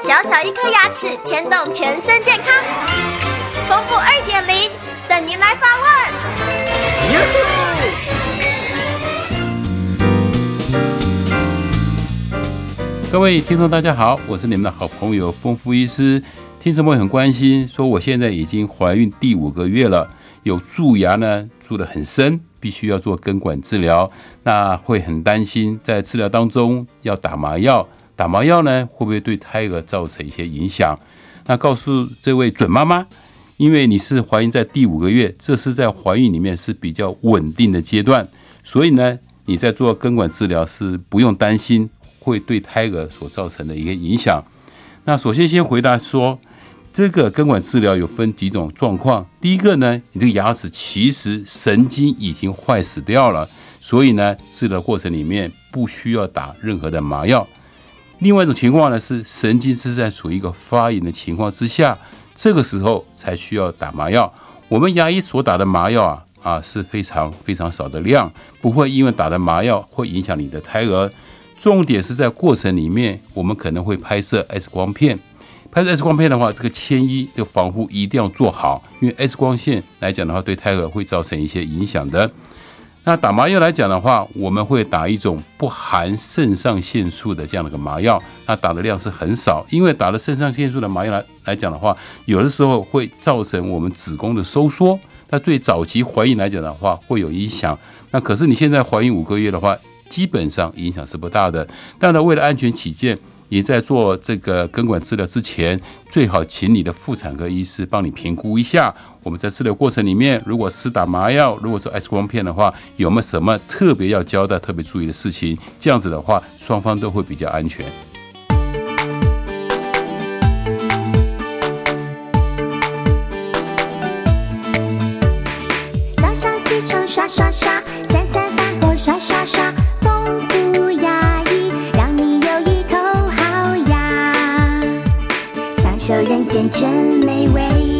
小小一颗牙齿牵动全身健康，丰富二点零等您来发问。各位听众，大家好，我是你们的好朋友丰富医师。听众朋友很关心，说我现在已经怀孕第五个月了，有蛀牙呢，蛀得很深。必须要做根管治疗，那会很担心，在治疗当中要打麻药，打麻药呢会不会对胎儿造成一些影响？那告诉这位准妈妈，因为你是怀孕在第五个月，这是在怀孕里面是比较稳定的阶段，所以呢，你在做根管治疗是不用担心会对胎儿所造成的一个影响。那首先先回答说。这个根管治疗有分几种状况。第一个呢，你这个牙齿其实神经已经坏死掉了，所以呢，治疗过程里面不需要打任何的麻药。另外一种情况呢，是神经是在处于一个发炎的情况之下，这个时候才需要打麻药。我们牙医所打的麻药啊啊是非常非常少的量，不会因为打的麻药会影响你的胎儿。重点是在过程里面，我们可能会拍摄 X 光片。拍摄 X 光片的话，这个铅衣的防护一定要做好，因为 X 光线来讲的话，对胎儿会造成一些影响的。那打麻药来讲的话，我们会打一种不含肾上腺素的这样的一个麻药，那打的量是很少，因为打了肾上腺素的麻药来来讲的话，有的时候会造成我们子宫的收缩，那对早期怀孕来讲的话会有影响。那可是你现在怀孕五个月的话，基本上影响是不大的。但呢，为了安全起见。你在做这个根管治疗之前，最好请你的妇产科医师帮你评估一下。我们在治疗过程里面，如果是打麻药，如果做 X 光片的话，有没有什么特别要交代、特别注意的事情？这样子的话，双方都会比较安全。早上起床刷刷刷，这人间真美味。